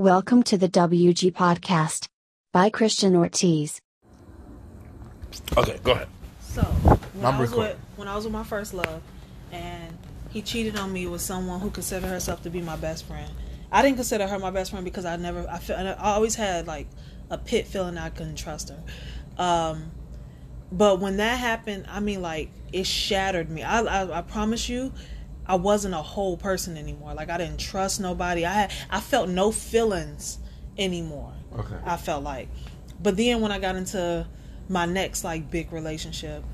Welcome to the WG Podcast by Christian Ortiz. Okay, go ahead. So when I'm I was recording. with when I was with my first love, and he cheated on me with someone who considered herself to be my best friend. I didn't consider her my best friend because I never I feel I always had like a pit feeling I couldn't trust her. Um, but when that happened, I mean, like it shattered me. I, I I promise you, I wasn't a whole person anymore. Like I didn't trust nobody. I had I felt no feelings anymore. Okay. I felt like. But then when I got into my next like big relationship,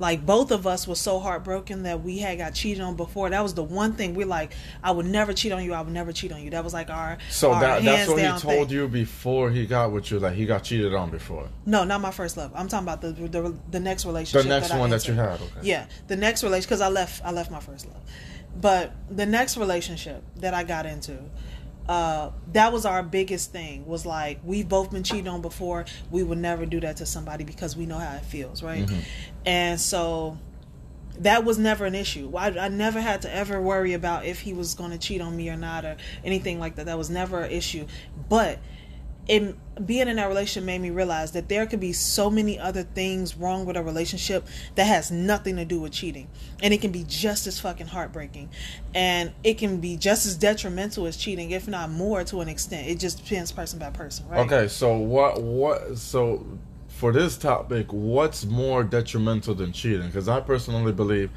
like both of us were so heartbroken that we had got cheated on before. That was the one thing we're like, I would never cheat on you. I would never cheat on you. That was like our So our that, that's what he told thing. you before he got with you. Like he got cheated on before. No, not my first love. I'm talking about the the, the next relationship. The next I one that you had. Okay. Yeah, the next relationship because I left I left my first love, but the next relationship that I got into, uh, that was our biggest thing. Was like we've both been cheated on before. We would never do that to somebody because we know how it feels, right? Mm-hmm. And so that was never an issue. I, I never had to ever worry about if he was going to cheat on me or not or anything like that. That was never an issue. But it, being in that relationship made me realize that there could be so many other things wrong with a relationship that has nothing to do with cheating. And it can be just as fucking heartbreaking. And it can be just as detrimental as cheating, if not more to an extent. It just depends person by person, right? Okay. So what? What? So for this topic, what's more detrimental than cheating? Because I personally believe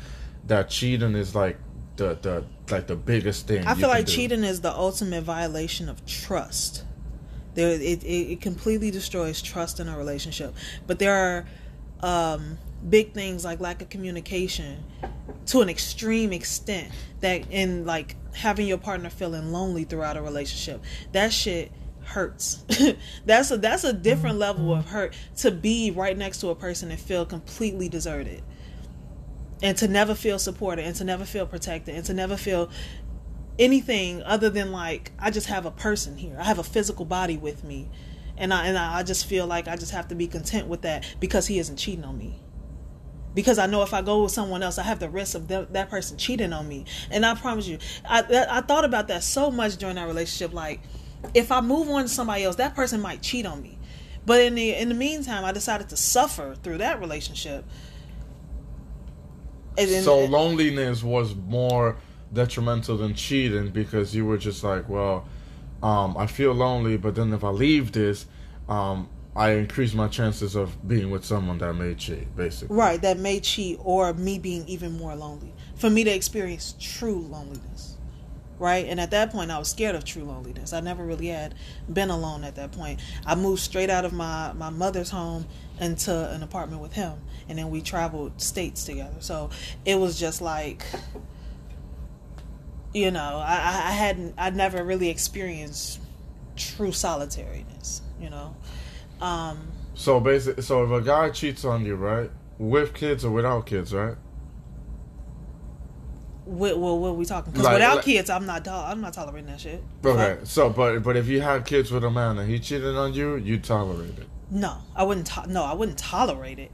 that cheating is like the the like the biggest thing. I feel like do. cheating is the ultimate violation of trust. There, it, it, completely destroys trust in a relationship. But there are um, big things like lack of communication to an extreme extent that in like having your partner feeling lonely throughout a relationship. That shit hurts. that's a that's a different level of hurt to be right next to a person and feel completely deserted and to never feel supported and to never feel protected and to never feel anything other than like I just have a person here. I have a physical body with me. And I and I just feel like I just have to be content with that because he isn't cheating on me. Because I know if I go with someone else, I have the risk of that, that person cheating on me. And I promise you, I I thought about that so much during that relationship. Like, if I move on to somebody else, that person might cheat on me. But in the in the meantime, I decided to suffer through that relationship. And So loneliness was more detrimental than cheating because you were just like, well, um, I feel lonely, but then if I leave this, um, I increase my chances of being with someone that may cheat, basically. Right, that may cheat or me being even more lonely. For me to experience true loneliness. Right? And at that point I was scared of true loneliness. I never really had been alone at that point. I moved straight out of my, my mother's home into an apartment with him. And then we traveled states together. So it was just like you know, I, I hadn't I never really experienced true solitariness, you know. Um So basically, so if a guy cheats on you, right, with kids or without kids, right? what, what, what are we talking? Because Like- without like- kids, I'm not. I'm not tolerating that shit. Okay. Fuck. So, but but if you had kids with a man and he cheated on you, you tolerate it, No, I wouldn't. No, I wouldn't tolerate it.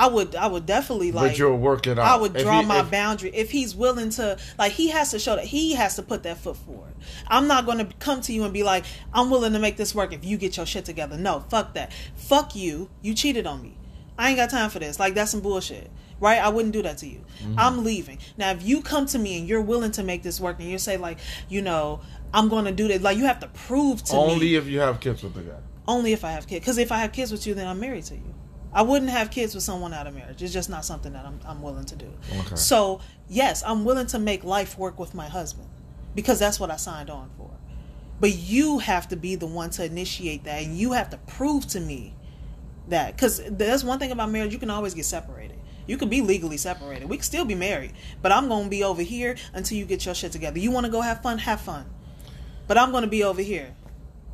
I would. I would definitely like. but you'll work it out. I would draw he- my if- boundary if he's willing to. Like he has to show that he has to put that foot forward. I'm not going to come to you and be like, I'm willing to make this work if you get your shit together. No, fuck that. Fuck you. You cheated on me. I ain't got time for this. Like that's some bullshit. Right? I wouldn't do that to you. Mm-hmm. I'm leaving. Now if you come to me and you're willing to make this work and you say like, you know, I'm going to do this. Like you have to prove to me only if you have kids with the guy. only if I have kids. Because if I have kids with you, then I'm married to you. I wouldn't have kids with someone out of marriage. It's just not something that I'm, I'm willing to do. Okay. So, yes, I'm willing to make life work with my husband because that's what I signed on for. But you have to be the one to initiate that, and you have to prove to me that. Because there's one thing about marriage, you can always get separated. You could be legally separated. We could still be married. But I'm going to be over here until you get your shit together. You want to go have fun? Have fun. But I'm going to be over here,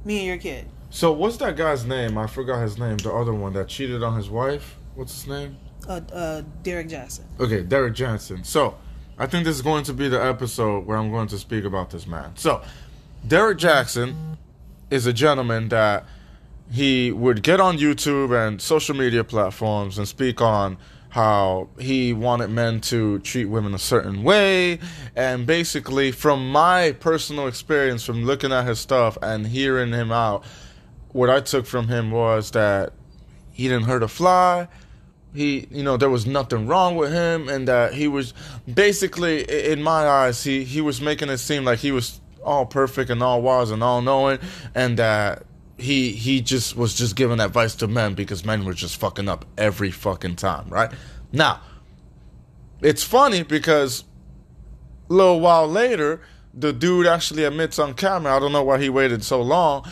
me and your kid. So what's that guy's name? I forgot his name. The other one that cheated on his wife. What's his name? Uh, uh, Derrick Jaxn. Okay, Derek Jansen. So, I think this is going to be the episode where I'm going to speak about this man. So, Derrick Jaxn is a gentleman that he would get on YouTube and social media platforms and speak on how he wanted men to treat women a certain way. And basically, from my personal experience, from looking at his stuff and hearing him out, what I took from him was that he didn't hurt a fly. He, you know, there was nothing wrong with him, and that he was basically, in my eyes, he he was making it seem like he was all perfect and all wise and all knowing, and that he he just was just giving advice to men because men were just fucking up every fucking time, right? Now, it's funny because a little while later, the dude actually admits on camera, I don't know why he waited so long,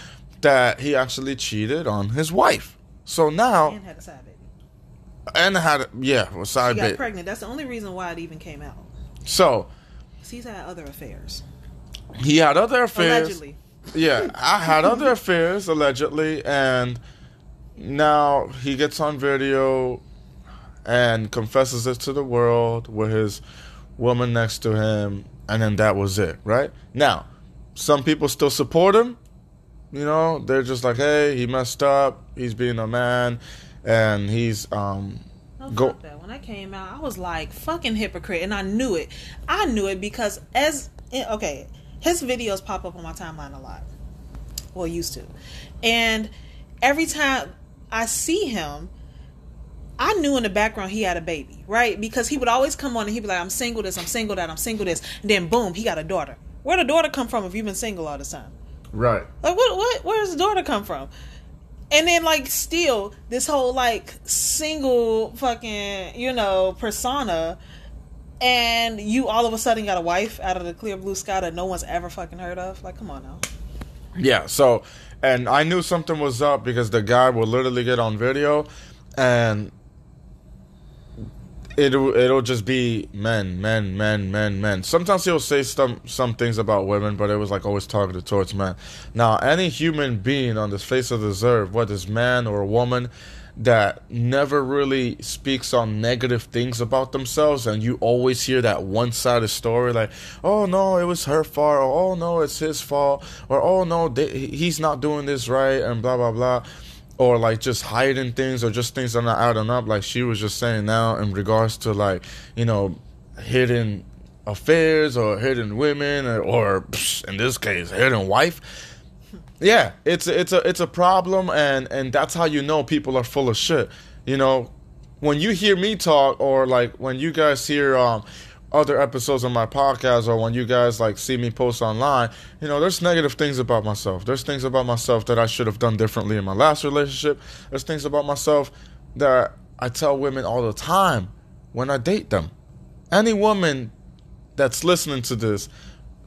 that he actually cheated on his wife. So now And had a side baby. and had yeah, well, side She got bit. pregnant. That's the only reason why it even came out. So He's had other affairs. he had other affairs. Allegedly. yeah, I had other affairs allegedly, and now he gets on video and confesses it to the world with his woman next to him, and then that was it, right? Now, some people still support him. You know, they're just like, hey, he messed up. He's being a man, and he's um. No, Go- that. When I came out, I was like, fucking hypocrite. And I knew it. I knew it because as, eh, okay, his videos pop up on my timeline a lot. Well, used to. And every time I see him, I knew in the background he had a baby, right? Because he would always come on and he'd be like, I'm single this, I'm single that, I'm single this. And then boom, he got a daughter. Where'd the daughter come from if you've been single all this time? Right. Like what what where does the daughter come from? And then like still this whole like single fucking, you know, persona and you all of a sudden got a wife out of the clear blue sky that no one's ever fucking heard of. Like come on now. Yeah, so and I knew something was up because the guy would literally get on video and it'll it'll just be men, men, men, men, men. Sometimes he'll say some some things about women, but it was like always targeted towards men. Now, any human being on this face of the earth, whether it's man or woman, that never really speaks on negative things about themselves and you always hear that one-sided story like oh no it was her fault or oh no it's his fault or oh no they, he's not doing this right and blah blah blah or like just hiding things or just things that are not adding up like she was just saying now in regards to like you know hidden affairs or hidden women or, or in this case hidden wife yeah, it's it's a it's a problem, and and that's how you know people are full of shit. You know, when you hear me talk, or like when you guys hear um other episodes of my podcast, or when you guys like see me post online, you know, there's negative things about myself. There's things about myself that I should have done differently in my last relationship. There's things about myself that I tell women all the time when I date them. Any woman that's listening to this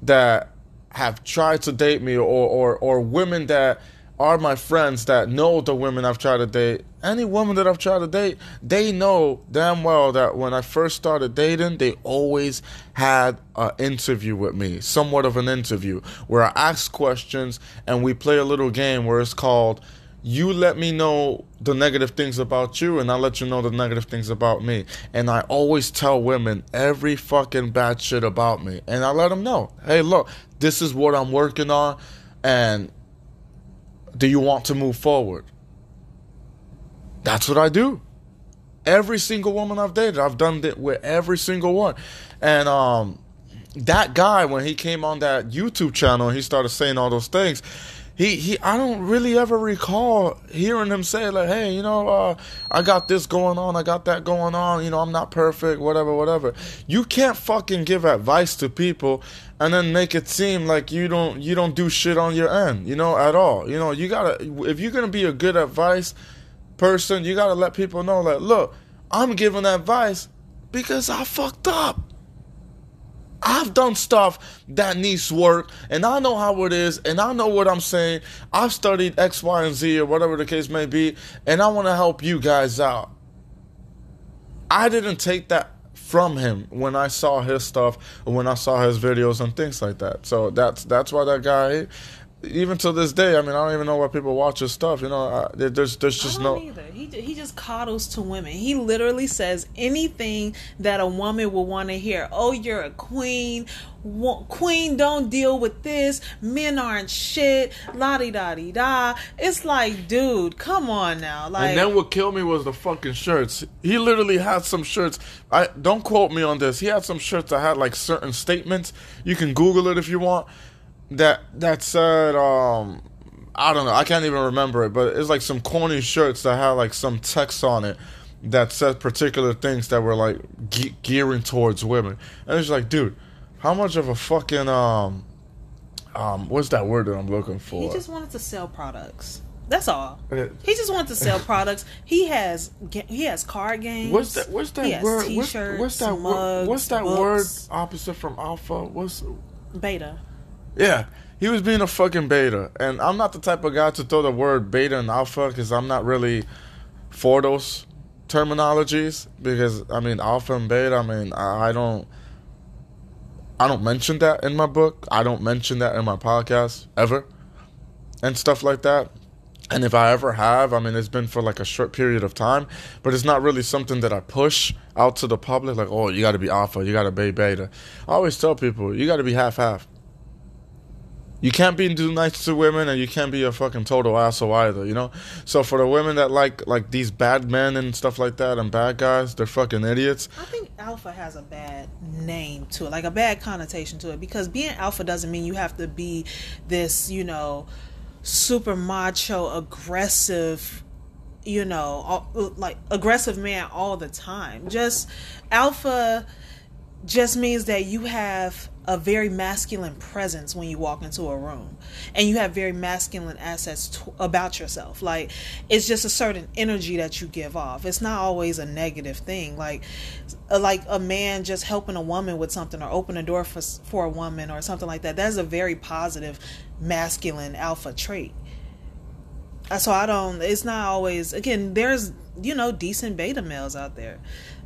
that have tried to date me or, or or women that are my friends that know the women I've tried to date, any woman that I've tried to date, they know damn well that when I first started dating, they always had an interview with me, somewhat of an interview, where I ask questions and we play a little game where it's called you let me know the negative things about you and I let you know the negative things about me. And I always tell women every fucking bad shit about me. And I let them know, hey, look, this is what I'm working on. And do you want to move forward? That's what I do. Every single woman I've dated, I've done it with every single one. And um, that guy, when he came on that YouTube channel, he started saying all those things he he I don't really ever recall hearing him say like, "Hey, you know, uh, I got this going on, I got that going on. You know, I'm not perfect, whatever, whatever." You can't fucking give advice to people and then make it seem like you don't you don't do shit on your end, you know, at all. You know, you gotta if you're gonna be a good advice person, you gotta let people know like, look, I'm giving advice because I fucked up. I've done stuff that needs work, and I know how it is, and I know what I'm saying. I've studied X, Y, and Z, or whatever the case may be, and I want to help you guys out. I didn't take that from him when I saw his stuff, when I saw his videos and things like that. So that's that's why that guy even to this day, I mean, I don't even know why people watch his stuff. You know, I, there's there's just I no. either. He he just coddles to women. He literally says anything that a woman will want to hear. Oh, you're a queen. Queen, don't deal with this. Men aren't shit. La di da di da. It's like, dude, come on now. Like, And then what killed me was the fucking shirts. He literally had some shirts. I don't quote me on this. He had some shirts that had like certain statements. You can Google it if you want. That that said, um, I don't know. I can't even remember it, but it's like some corny shirts that had like some text on it that said particular things that were like ge- gearing towards women. And it's like, dude, how much of a fucking um um what's that word that I'm looking for? he just wanted to sell products. That's all. Uh, He just wanted to sell products. He has he has card games. What's that? What's that word? What's, what's that word? mugs, What's that books. word opposite from alpha? What's Beta. Yeah? He was being a fucking beta, and I'm not the type of guy to throw the word beta and alpha because I'm not really for those terminologies. Because I mean, alpha and beta. I mean, I, don't. I don't mention that in my book. I don't mention that in my podcast ever, and stuff like that. And if I ever have, I mean, it's been for like a short period of time, but it's not really something that I push out to the public. Like, oh, you got to be alpha, you got to be beta. I always tell people, you got to be half half. You can't be too nice to women, and you can't be a fucking total asshole either. You know. So for the women that like like these bad men and stuff like that, and bad guys, they're fucking idiots. I think alpha has a bad name to it, like a bad connotation to it, because being alpha doesn't mean you have to be this, you know, super macho, aggressive, you know, like aggressive man all the time. Just alpha just means that you have a very masculine presence when you walk into a room and you have very masculine assets about yourself like it's just a certain energy that you give off it's not always a negative thing like uh, like a man just helping a woman with something or open a door for for a woman or something like that that's a very positive masculine alpha trait Uh, so I don't. It's not always. Again, there's you know decent beta males out there,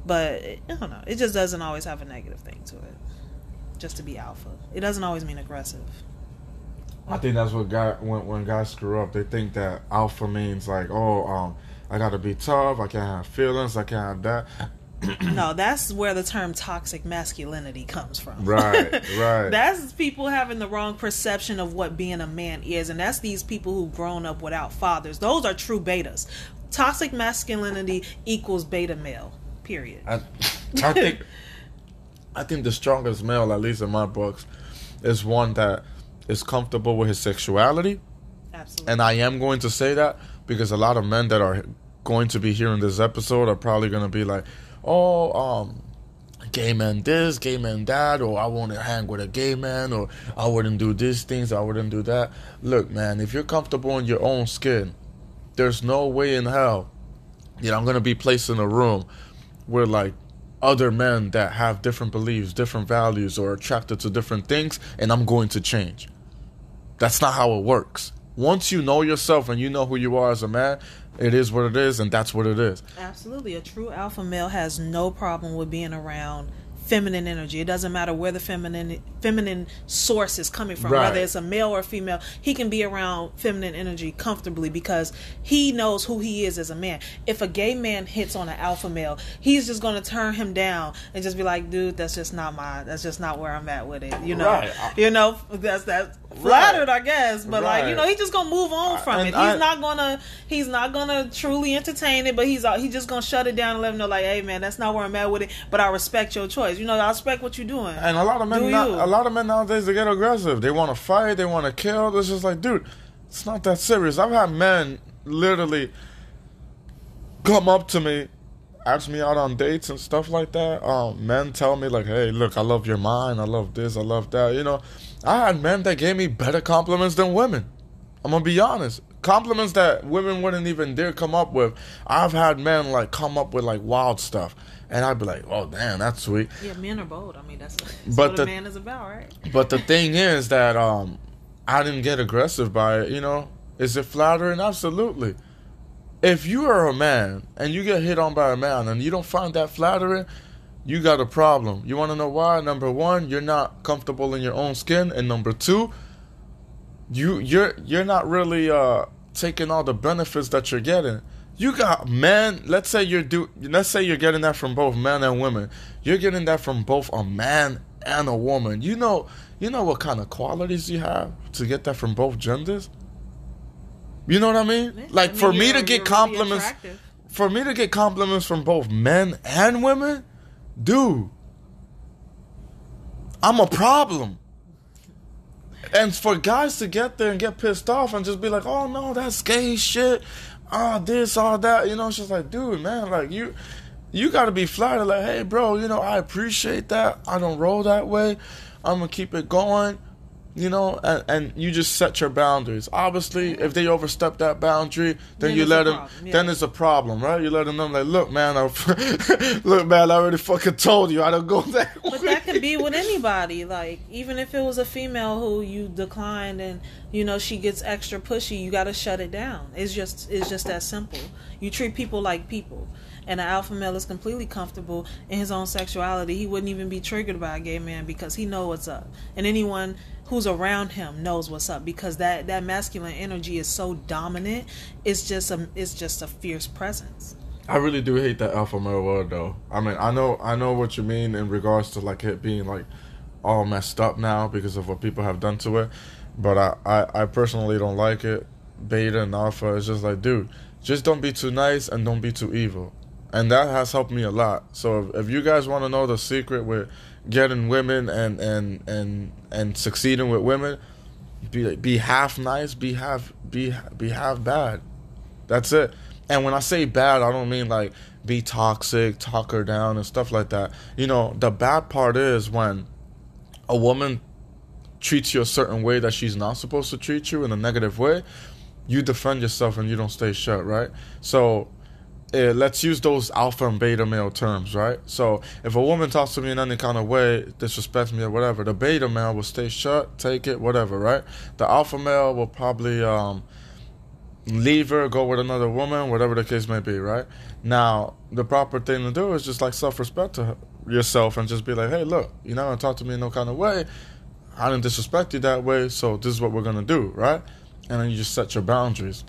but I don't know. It just doesn't always have a negative thing to it. Just to be alpha, it doesn't always mean aggressive. I think that's what guy when when guys screw up, they think that alpha means like, oh, um, I gotta be tough, I can't have feelings, I can't have that. no, that's where the term toxic masculinity comes from. Right, right. that's people having the wrong perception of what being a man is, and that's these people who've grown up without fathers. Those are true betas. Toxic masculinity equals beta male. Period. I, I think I think the strongest male, at least in my books, is one that is comfortable with his sexuality. Absolutely. And I am going to say that because a lot of men that are going to be hearing this episode are probably going to be like, "Oh, um, gay man this, gay man that, or I want to hang with a gay man, or I wouldn't do these things, I wouldn't do that." Look, man, if you're comfortable in your own skin, there's no way in hell that I'm going to be placed in a room where like other men that have different beliefs, different values, or attracted to different things, and I'm going to change. That's not how it works. Once you know yourself and you know who you are as a man, it is what it is, and that's what it is. Absolutely. A true alpha male has no problem with being around feminine energy. It doesn't matter where the feminine feminine source is coming from, Right. whether it's a male or female. He can be around feminine energy comfortably because he knows who he is as a man. If a gay man hits on an alpha male, he's just going to turn him down and just be like, "Dude, that's just not my. That's just not where I'm at with it." You know. Right. You know. That's that flattered, I guess. But like, you know, he's just gonna move on from And it. He's I- not gonna. He's not gonna truly entertain it. But he's uh, he's just gonna shut it down and let him know, like, "Hey, man, that's not where I'm at with it." But I respect your choice. You know, I respect what you're doing. And a lot of men, you? a lot of men nowadays, they get aggressive. They want to fight. They want to kill. It's just like, dude, it's not that serious. I've had men literally come up to me, ask me out on dates and stuff like that. Um, men tell me like, "Hey, look, I love your mind. I love this. I love that." You know, I had men that gave me better compliments than women. I'm gonna be honest. Compliments that women wouldn't even dare come up with. I've had men like come up with like wild stuff, and I'd be like, "Oh, damn, that's sweet." yeah, men are bold. I mean, that's, that's But what the- a man is about, right? But the thing is that um, I didn't get aggressive by it. You know, is it flattering? Absolutely. If you are a man and you get hit on by a man and you don't find that flattering, you got a problem. You want to know why? Number one, you're not comfortable in your own skin, and number two, you you're you're not really uh taking all the benefits that you're getting. You got men. Let's say you're do. Let's say you're getting that from both men and women. You're getting that from both a man and a woman. You know. You know what kind of qualities you have to get that from both genders. You know what I mean? Yeah, like I mean, for me to get you're really compliments, for me to get compliments from both men and women, dude, I'm a problem. And for guys to get there and get pissed off and just be like, "Oh no, that's gay shit," ah, this, all that, you know, it's just like, dude, man, like you, you got to be flattered. Like, hey, bro, you know, I appreciate that. I don't roll that way. I'm gonna keep it going. You know, and, and you just set your boundaries. Obviously, if they overstep that boundary, then, Then you let them. yeah. Then it's a problem, right? You let them know, like, look, man, I, look, man, I already fucking told you I don't go that way. But that could be with anybody. Like even if it was a female who you declined and you know she gets extra pushy, you got to shut it down. It's just it's just that simple. You treat people like people. And an alpha male is completely comfortable in his own sexuality. He wouldn't even be triggered by a gay man because he know what's up. And anyone who's around him knows what's up because that that masculine energy is so dominant. It's just a it's just a fierce presence. I really do hate that alpha male word though. I mean, I know I know what you mean in regards to like it being like all messed up now because of what people have done to it, but I I, I personally don't like it. Beta and alpha is just like, dude, just don't be too nice and don't be too evil, and that has helped me a lot. So if, if you guys want to know the secret with getting women and and and and succeeding with women, be be half nice, be half be be half bad. That's it. And when I say bad, I don't mean like be toxic, talk her down, and stuff like that. You know, the bad part is when a woman treats you a certain way that she's not supposed to treat you in a negative way, you defend yourself and you don't stay shut, right? So let's use those alpha and beta male terms, right? So if a woman talks to me in any kind of way, disrespects me or whatever, the beta male will stay shut, take it, whatever, right? The alpha male will probably um, leave her, go with another woman, whatever the case may be, right? Now, the proper thing to do is just like self respect to yourself and just be like, hey, look, you're not gonna talk to me in no kind of way. I didn't disrespect you that way, so this is what we're gonna do, right? And then you just set your boundaries.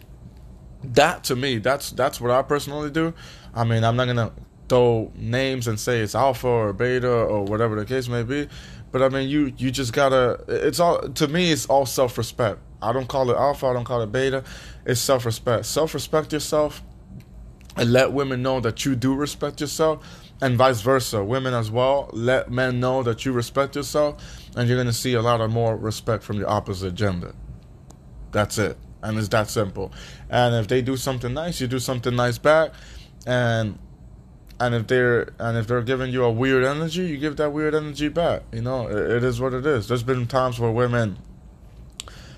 That to me, that's that's what I personally do. I mean, I'm not gonna throw names and say it's alpha or beta or whatever the case may be, but I mean, you you just gotta. It's all to me. It's all self respect. I don't call it alpha. I don't call it beta. It's self respect. Self respect yourself and let women know that you do respect yourself and vice versa women as well let men know that you respect yourself and you're to see a lot of more respect from the opposite gender that's it and it's that simple and if they do something nice you do something nice back and and if they're and if they're giving you a weird energy you give that weird energy back you know it, it is what it is there's been times where women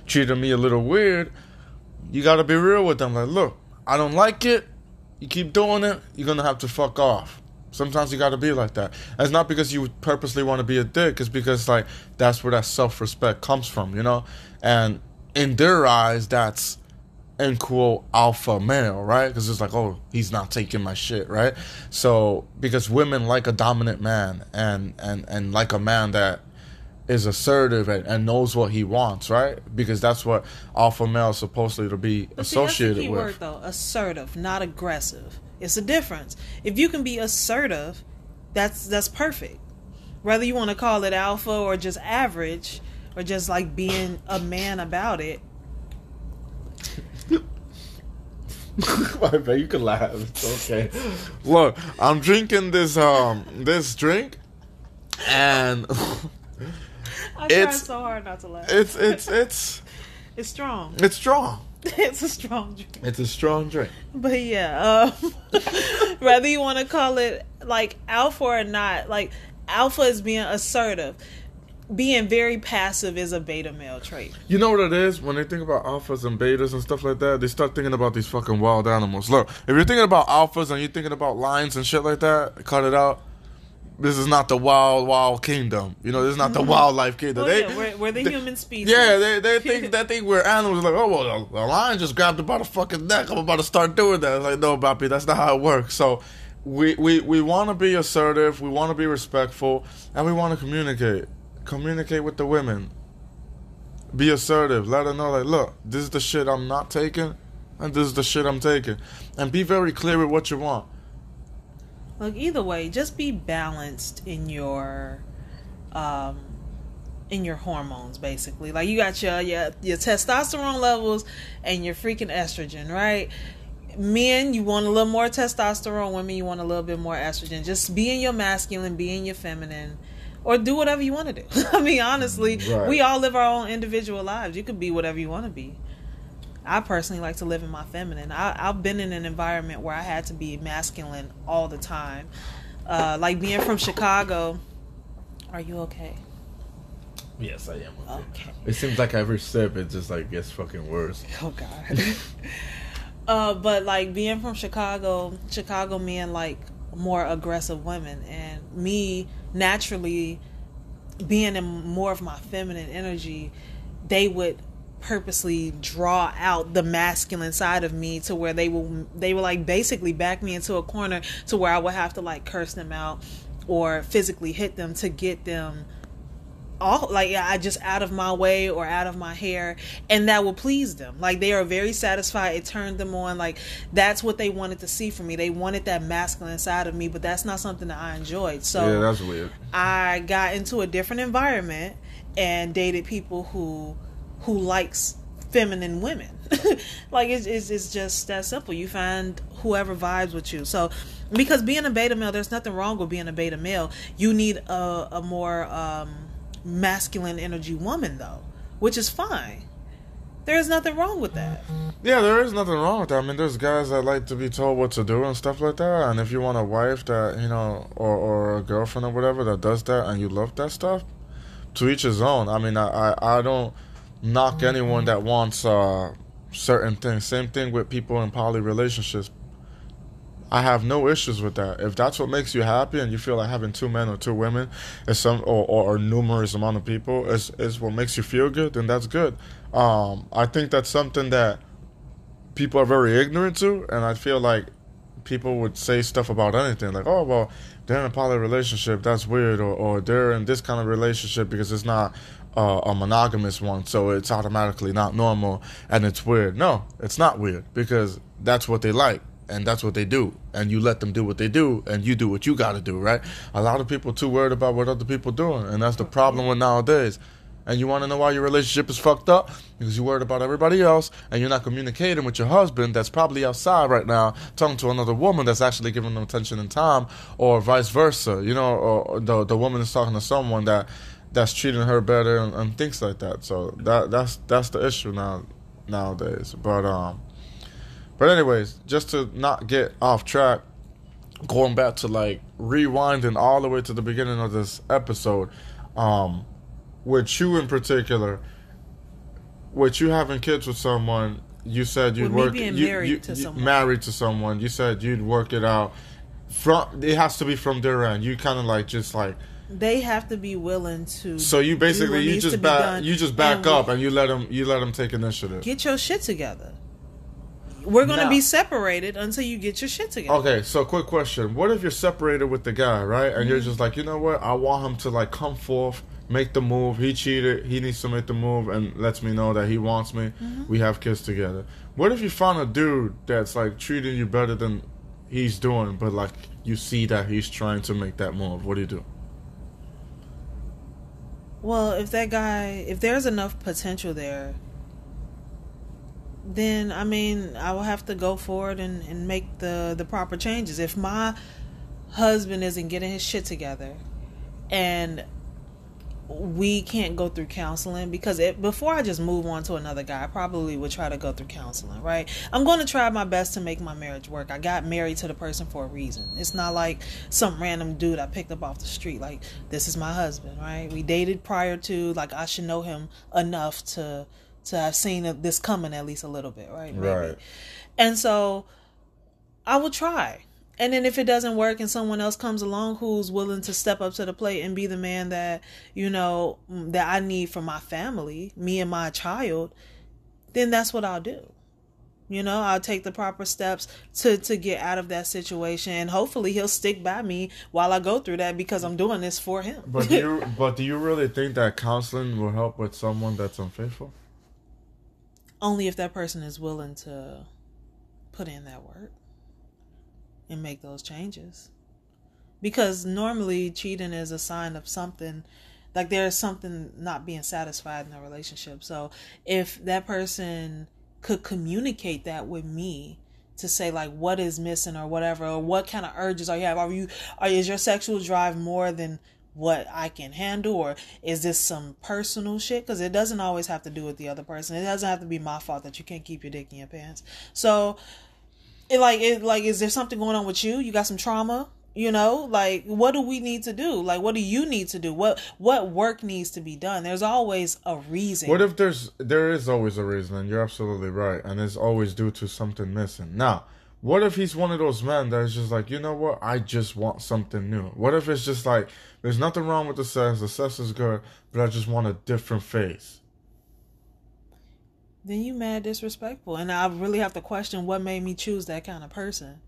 treated me a little weird you got to be real with them like look i don't like it you keep doing it, you're gonna have to fuck off. Sometimes you gotta be like that. And it's not because you purposely want to be a dick. It's because like that's where that self-respect comes from, you know. And in their eyes, that's in quote alpha male, right? Because it's like, oh, he's not taking my shit, right? So because women like a dominant man and and and like a man that is assertive and, and knows what he wants, right? Because that's what alpha male is supposedly to be But see, that's associated the key with. word though, assertive, not aggressive. It's a difference. If you can be assertive, that's that's perfect. Whether you want to call it alpha or just average or just like being a man about it. My bad, you can laugh. It's okay. Look, I'm drinking this um this drink, and I It's- so hard not to laugh. it's it's it's It's strong. it's strong. it's a strong drink. It's a strong drink. But yeah, um, whether you want to call it like alpha or not, like alpha is being assertive. Being very passive is a beta male trait. You know what it is when they think about alphas and betas and stuff like that. They start thinking about these fucking wild animals. Look, if you're thinking about alphas and you're thinking about lions and shit like that, cut it out. This is not the wild, wild kingdom. You know, this is not the mm-hmm. wildlife kingdom. Well, they, yeah, we're, we're the they- human species. Yeah, they they think they think we're animals. Like, oh well, the lion just grabbed by the fucking neck. I'm about to start doing that. It's like, no, Bappy, that's not how it works. So, we we we want to be assertive. We want to be respectful, and we want to communicate. Communicate with the women. Be assertive. Let her know, like, look, this is the shit I'm not taking, and this is the shit I'm taking. And be very clear with what you want. Look, either way, just be balanced in your um in your hormones basically. Like you got your your, your testosterone levels and your freaking estrogen, right? Men, you want a little more testosterone, women you want a little bit more estrogen. Just be in your masculine, be in your feminine or do whatever you want to do. I mean, honestly, right. we all live our own individual lives. You could be whatever you want to be. I personally like to live in my feminine. I, have been in an environment where I had to be masculine all the time. Uh, like being from Chicago. Are you okay? Yes, I am. Okay. okay. It seems like every sip it just like gets fucking worse. Oh God. uh, but like being from Chicago, Chicago men like more aggressive women, and me naturally being in more of my feminine energy, they would purposely draw out the masculine side of me to where they will they will like basically back me into a corner to where I would have to like curse them out or physically hit them to get them all like I just out of my way or out of my hair and that will please them. Like they are very satisfied. It turned them on. Like that's what they wanted to see from me. They wanted that masculine side of me, but that's not something that I enjoyed. So Yeah, that's weird. I got into a different environment and dated people who who likes feminine women. like it's, it's, it's just that simple. You find whoever vibes with you. So because being a beta male, there's nothing wrong with being a beta male. You need a, a more um, masculine energy woman though, which is fine. There's nothing wrong with that. Yeah, there is nothing wrong with that. I mean, there's guys that like to be told what to do and stuff like that. And if you want a wife that you know, or or a girlfriend or whatever that does that, and you love that stuff, to each his own. I mean, I I, I don't knock anyone that wants uh, certain things. Same thing with people in poly relationships. I have no issues with that. If that's what makes you happy and you feel like having two men or two women is some or, or, numerous amount of people is, is what makes you feel good, then that's good. Um, I think that's something that people are very ignorant to, and I feel like people would say stuff about anything like, oh well, they're in a poly relationship, that's weird, or, or they're in this kind of relationship because it's not uh, a monogamous one, so it's automatically not normal and it's weird. No, it's not weird because that's what they like and that's what they do. And you let them do what they do and you do what you got to do right? A lot of people too worried about what other people doing and that's the problem with nowadays. And you want to know why your relationship is fucked up? Because you're worried about everybody else and you're not communicating with your husband that's probably outside right now talking to another woman that's actually giving them attention and time or vice versa you know or the, the woman is talking to someone that that's treating her better and, and things like that. So that that's that's the issue now nowadays. But um but anyways, just to not get off track, going back to like rewinding all the way to the beginning of this episode, um, with you in particular, with you having kids with someone, you said you'd with work you, married you, to you, someone. married to someone. You said you'd work it out. From it has to be from their end. You kind of like just like they have to be willing to. So you basically you just back you just back and up and you let them you let them take initiative. Get your shit together. We're gonna be separated until you get your shit together. Okay, so quick question: What if you're separated with the guy, right? And mm-hmm. you're just like, you know what? I want him to like come forth, make the move. He cheated. He needs to make the move, and lets me know that he wants me. Mm-hmm. We have kids together. What if you find a dude that's like treating you better than he's doing, but like you see that he's trying to make that move? What do you do? Well, if that guy, if there's enough potential there, then I mean I will have to go forward and, and make the the proper changes. If my husband isn't getting his shit together and we can't go through counseling because it, before I just move on to another guy, I probably would try to go through counseling, right? I'm going to try my best to make my marriage work. I got married to the person for a reason. It's not like some random dude I picked up off the street. Like, this is my husband, right? We dated prior to, like, I should know him enough to to have seen this coming at least a little bit, right? Maybe. Right. And so I will try. And then if it doesn't work and someone else comes along who's willing to step up to the plate and be the man that, you know, mm, that I need for my family, me and my child, then that's what I'll do. You know, I'll take the proper steps to to get out of that situation, and hopefully he'll stick by me while I go through that because I'm doing this for him. But do you but do you really think that counseling will help with someone that's unfaithful? Only if that person is willing to put in that work and make those changes. Because normally cheating is a sign of something like there's something not being satisfied in a relationship. So if that person could communicate that with me to say like what is missing or whatever or what kind of urges are you have are you are is your sexual drive more than what I can handle or is this some personal shit? Because it doesn't always have to do with the other person. It doesn't have to be my fault that you can't keep your dick in your pants. So it like it like is there something going on with you? You got some trauma you know? Like what do we need to do? Like what do you need to do? What what work needs to be done? There's always a reason. What if there's there is always a reason, and you're absolutely right, and it's always due to something missing. Now, what if he's one of those men that is just like, you know what, I just want something new. What if it's just like, there's nothing wrong with the sex, the sex is good, but I just want a different face. then you mad disrespectful and i really have to question what made me choose that kind of person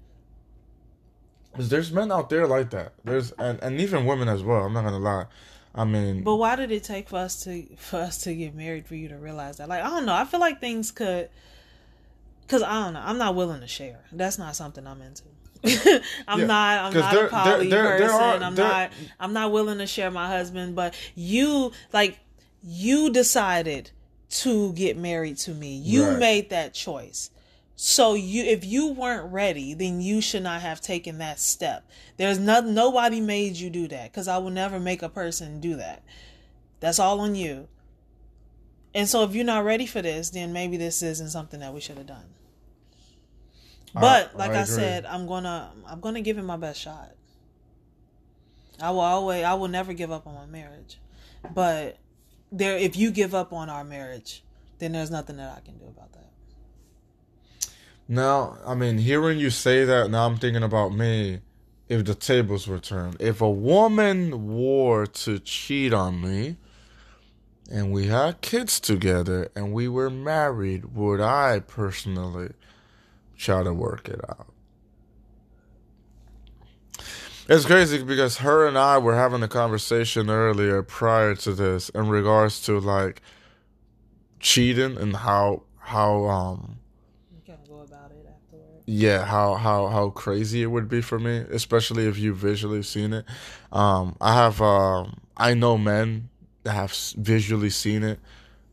Because there's men out there like that. There's and, and even women as well. I'm not gonna lie. I mean, but why did it take for us to for us to get married for you to realize that like i don't know i feel like things could because i don't know i'm not willing to share that's not something i'm into I'm Yeah, not. I'm not there- a poly there- there- there person. are- I'm not. I'm not willing to share my husband. But you, like, you decided to get married to me. You Right. made that choice. So you, if you weren't ready, then you should not have taken that step. There's no nobody made you do that because I will never make a person do that. That's all on you. And so if you're not ready for this, then maybe this isn't something that we should have done. But I like I, agree. said, I'm gonna I'm gonna give it my best shot. I will always I will never give up on my marriage. But there if you give up on our marriage, then there's nothing that I can do about that. Now, I mean, hearing you say that, now I'm thinking about me if the tables were turned. If a woman were to cheat on me and we had kids together and we were married, would I personally try to work it out? It's crazy because her and I were having a conversation earlier prior to this in regards to like cheating and how how um You kind of go about it afterwards. yeah how how how crazy it would be for me especially if you visually seen it um i have um i know men have visually seen it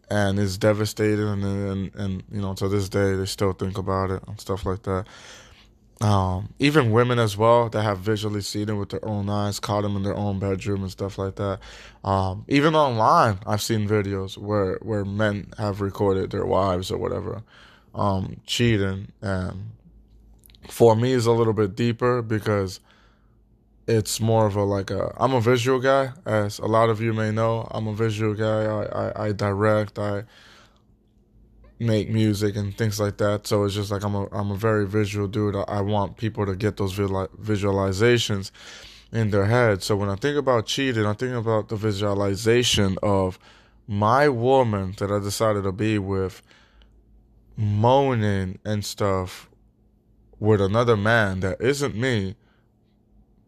and it's devastating and and, and you know to this day they still think about it and stuff like that. Um even women as well that have visually seen it with their own eyes caught them in their own bedroom and stuff like that. Um even online i've seen videos where where men have recorded their wives or whatever um cheating and for me is a little bit deeper because it's more of a like a I'm a visual guy as a lot of you may know. I'm a visual guy. I, I, I direct. I make music and things like that. So it's just like I'm a I'm a very visual dude. I, I want people to get those visual, visualizations in their head. So when I think about cheating I think about the visualization of my woman that I decided to be with moaning and stuff with another man that isn't me,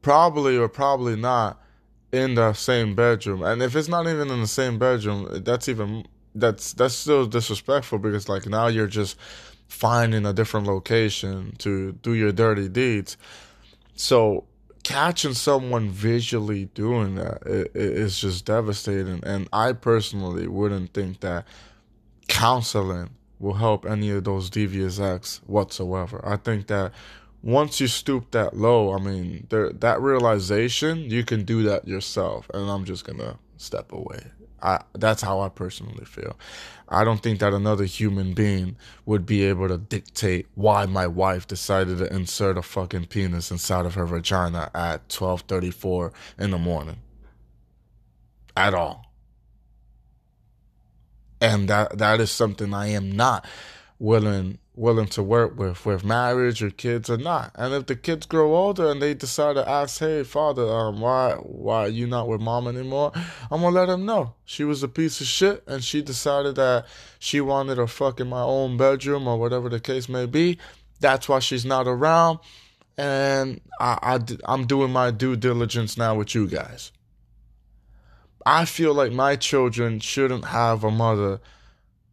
probably or probably not in the same bedroom. And if it's not even in the same bedroom, that's even that's that's still disrespectful because like now you're just finding a different location to do your dirty deeds. So catching someone visually doing that is just devastating. And I personally wouldn't think that counseling will help any of those devious acts whatsoever. I think that once you stoop that low, I mean, there, that realization, you can do that yourself. And I'm just going to step away. I, that's how I personally feel. I don't think that another human being would be able to dictate why my wife decided to insert a fucking penis inside of her vagina at 12:34 in the morning. At all and that that is something I am not willing willing to work with, with marriage or kids or not. And if the kids grow older and they decide to ask, "Hey, father, um, why why are you not with mom anymore?" I'm gonna let them know she was a piece of shit and she decided that she wanted to fuck in my own bedroom or whatever the case may be. That's why she's not around. And I, I I'm doing my due diligence now with you guys. I feel like my children shouldn't have a mother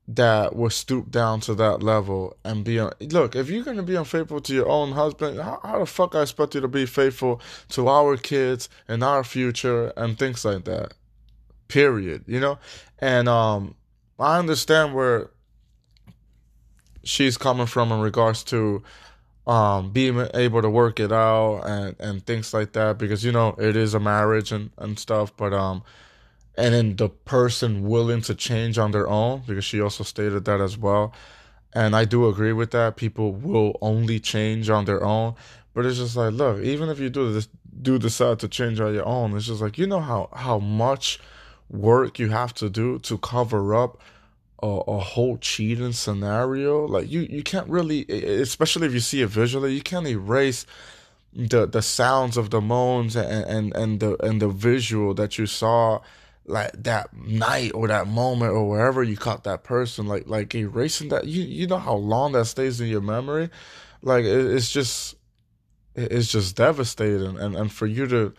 that will stoop down to that level and be on. Look, if you're gonna be unfaithful to your own husband, how, how the fuck I expect you to be faithful to our kids and our future and things like that? Period. You know, and um, I understand where she's coming from in regards to um being able to work it out and and things like that because you know it is a marriage and and stuff but um and then the person willing to change on their own because she also stated that as well. And i do agree with that. People will only change on their own. But it's just like look even if you do this do decide to change on your own it's just like you know how how much work you have to do to cover up a, a whole cheating scenario. Like you you can't really especially if you see it visually you can't erase the the sounds of the moans and and and the and the visual that you saw like that night or that moment or wherever you caught that person like like erasing that you you know how long that stays in your memory? Like it, it's just it's just devastating. And and for you to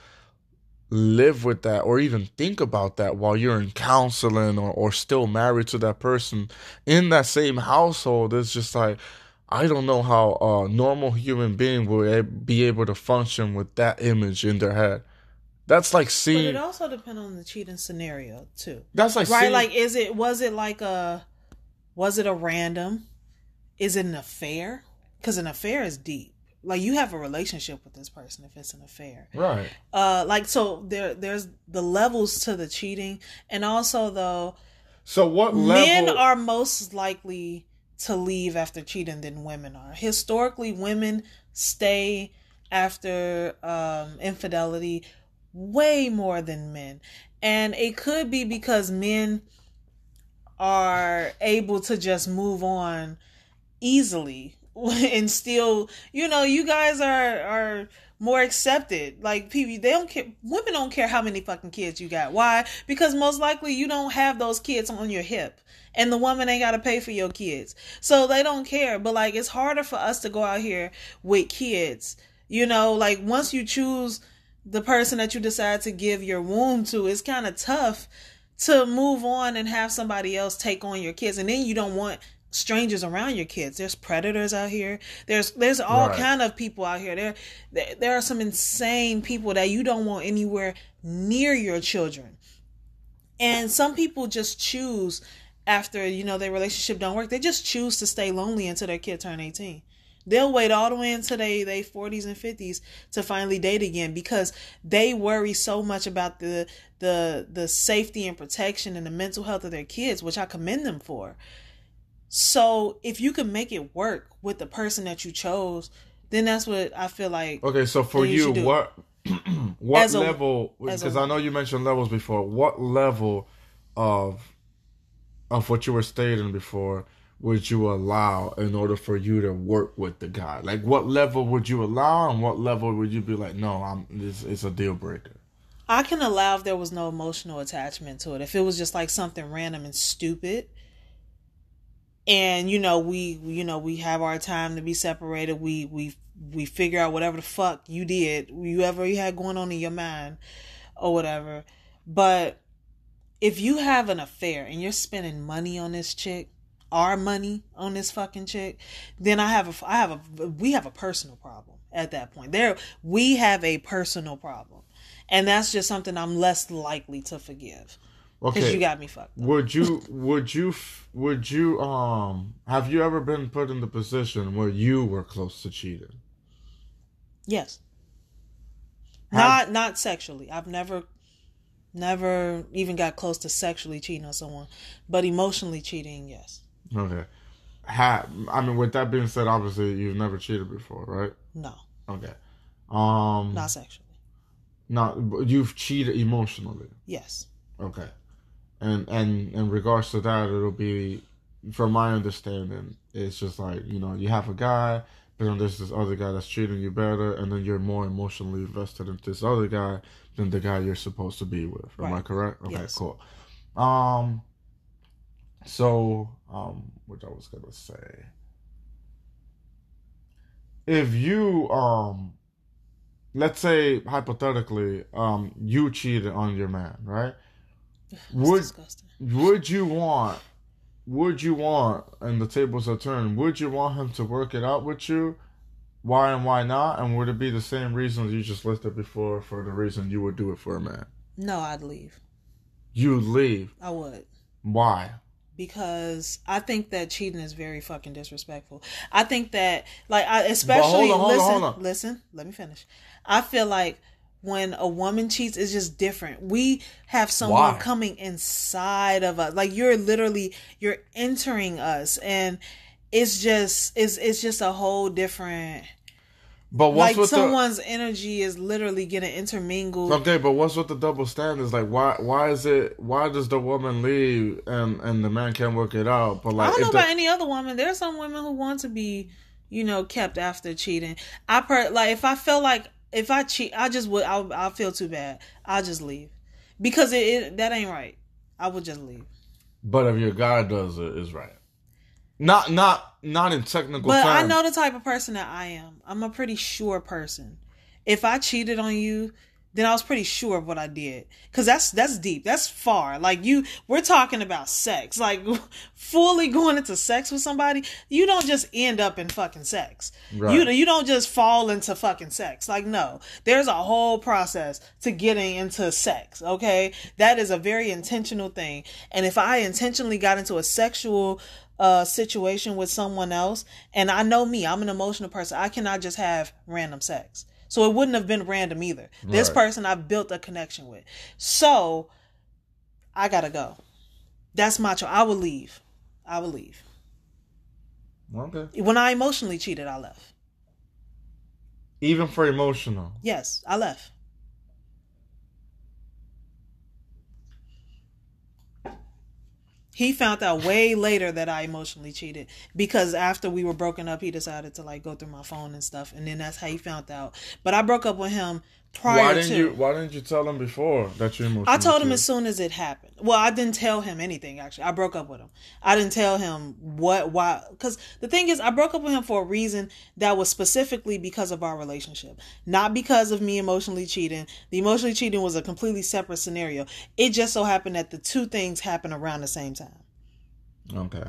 live with that or even think about that while you're in counseling or, or still married to that person in that same household it's just like i don't know how a normal human being will be able to function with that image in their head that's like seeing. But it also depends on the cheating scenario too. That's like right. Seeing... Like, is it was it like a was it a random? Is it an affair? Because an affair is deep. Like you have a relationship with this person if it's an affair, right? Uh, like so there there's the levels to the cheating, and also though. So what level... men are most likely to leave after cheating than women are. Historically, women stay after um, infidelity way more than men. And it could be because men are able to just move on easily and still, you know, you guys are are more accepted. Like people, they don't care. Women don't care how many fucking kids you got. Why? Because most likely you don't have those kids on your hip, and the woman ain't got to pay for your kids, so they don't care. But like, it's harder for us to go out here with kids. You know, like once you choose the person that you decide to give your womb to, it's kind of tough to move on and have somebody else take on your kids. And then you don't want strangers around your kids. There's predators out here. There's there's all right. kind of people out here. There, there there are some insane people that you don't want anywhere near your children. And some people just choose after, you know, their relationship don't work. They just choose to stay lonely until their kid turn 18. They'll wait all the way into they they 40s and 50s to finally date again because they worry so much about the the the safety and protection and the mental health of their kids, which I commend them for. So if you can make it work with the person that you chose, then that's what I feel like. Okay, so for you, you what what as level? Because I know you mentioned levels before. What level of of what you were stating before? Would you allow in order for you to work with the guy? Like, what level would you allow, and what level would you be like, no, I'm this it's a deal breaker? I can allow if there was no emotional attachment to it. If it was just like something random and stupid, and you know we you know we have our time to be separated. We we we figure out whatever the fuck you did, whatever you had going on in your mind, or whatever. But if you have an affair and you're spending money on this chick our money on this fucking chick, then I have a I have a we have a personal problem at that point. There we have a personal problem. And that's just something I'm less likely to forgive. Okay. you got me fucked. Up. Would you would you would you um have you ever been put in the position where you were close to cheating? Yes. Have, not not sexually. I've never never even got close to sexually cheating on someone, but emotionally cheating, yes. Okay. Ha, I mean, with that being said, obviously you've never cheated before, right? No. Okay. Um. Not sexually. Not you've cheated emotionally. Yes. Okay. And and in regards to that, it'll be from my understanding, it's just like you know you have a guy, but then there's this other guy that's treating you better, and then you're more emotionally invested in this other guy than the guy you're supposed to be with. Am I Right. correct? Okay, Yes. cool. Um, so um, what I was gonna say, if you um, let's say hypothetically, um, you cheated on your man, right? It's Would disgusting. would you want would you want and the tables are turned would you want him to work it out with you why and why not and would it be the same reasons you just listed before for the reason you would do it for a man No, I'd leave. You'd leave I would. why because I think that cheating is very fucking disrespectful. I think that like I especially hold on, hold on, listen hold on. listen, let me finish. I feel like when a woman cheats it's just different. We have someone Why? coming inside of us. Like you're literally you're entering us and it's just it's it's just a whole different but what's like someone's energy is literally getting intermingled. the okay but what's with the double standards like why why is it why does the woman leave and and the man can't work it out but like, I don't know the- about any other woman. There are some women who want to be, you know, kept after cheating. I per like if I felt like if I cheat, I just would. I'll, I'll feel too bad. I'll just leave because it, it that ain't right. I would just leave. but if your guy does it, it is right not not not in technical But I know the type of person that I am. I'm a pretty sure person. If I cheated on you, then I was pretty sure of what I did. Cause that's that's deep. That's far. Like you, we're talking about sex. Like fully going into sex with somebody. You don't just end up in fucking sex. Right. You you don't just fall into fucking sex. Like no, there's a whole process to getting into sex. Okay, that is a very intentional thing. And if I intentionally got into a sexual uh situation with someone else. And I know me I'm an emotional person. I cannot just have random sex. So it wouldn't have been random either. This person I built a connection with. So I gotta go. That's my choice I will leave. I will leave. Okay. When I emotionally cheated I left. Even for emotional? Yes I left He found out way later that I emotionally cheated because after we were broken up, he decided to like go through my phone and stuff, and then that's how he found out. But I broke up with him prior why didn't to. you why didn't you tell him before that you emotional I told him cheated? as soon as it happened. Well, I didn't tell him anything actually. I broke up with him. I didn't tell him what why cuz the thing is I broke up with him for a reason that was specifically because of our relationship. Not because of me emotionally cheating. The emotionally cheating was a completely separate scenario. It just so happened that the two things happened around the same time. okay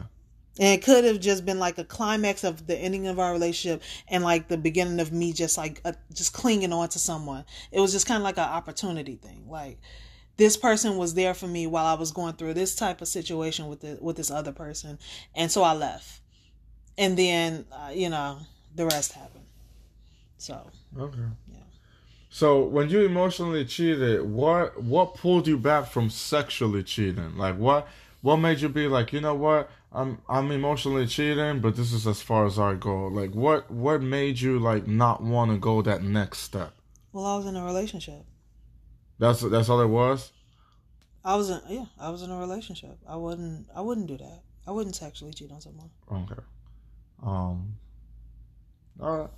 And it could have just been like a climax of the ending of our relationship and like the beginning of me just like uh, just clinging on to someone. It was just kind of like an opportunity thing. Like this person was there for me while I was going through this type of situation with the, with this other person, and so I left. And then uh, you know the rest happened. So Okay. Yeah. So when you emotionally cheated, what what pulled you back from sexually cheating? Like what what made you be like, you know what? I'm I'm emotionally cheating, but this is as far as I go. Like what what made you like not want to go that next step? well, I was in a relationship. That's that's all it was. I was in yeah, I was in a relationship. I wouldn't I wouldn't do that. I wouldn't sexually cheat on someone. Okay. Um. All right.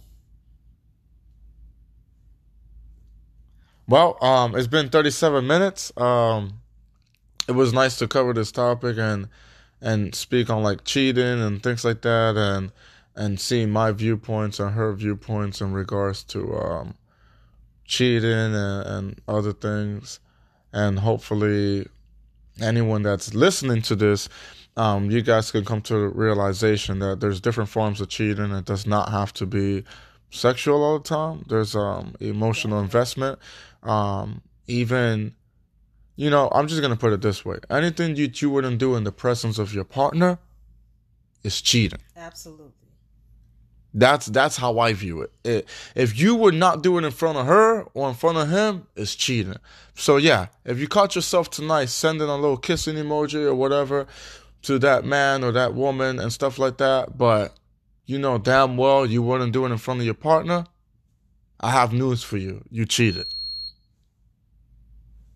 Well, um, it's been 37 minutes. Um, it was nice to cover this topic and and speak on like cheating and things like that, and and see my viewpoints and her viewpoints in regards to um, cheating and, and other things, and hopefully anyone that's listening to this um, you guys can come to the realization that there's different forms of cheating. It does not have to be sexual all the time. There's um, emotional investment. Um, even, you know, I'm just gonna put it this way: anything you you wouldn't do in the presence of your partner is cheating. Absolutely. That's that's how I view it. it. If you would not do it in front of her or in front of him, it's cheating. So yeah, if you caught yourself tonight sending a little kissing emoji or whatever to that man or that woman and stuff like that, but you know damn well you wouldn't do it in front of your partner, I have news for you. You cheated.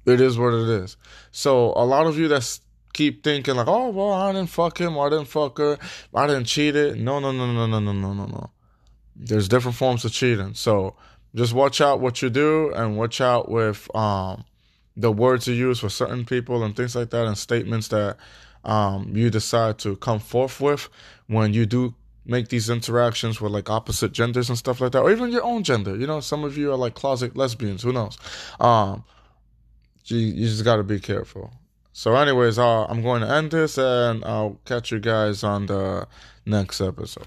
It is what it is. So a lot of you that keep thinking like, oh well, I didn't fuck him, I didn't fuck her, I didn't cheat it. No, no, no, no, no, no, no, no, no. There's different forms of cheating. So just watch out what you do and watch out with um the words you use for certain people and things like that and statements that um you decide to come forth with when you do make these interactions with like opposite genders and stuff like that, or even your own gender. You know, some of you are like closet lesbians. Who knows? Um, you, you just got to be careful. So, anyways, uh, I'm going to end this, and I'll catch you guys on the next episode.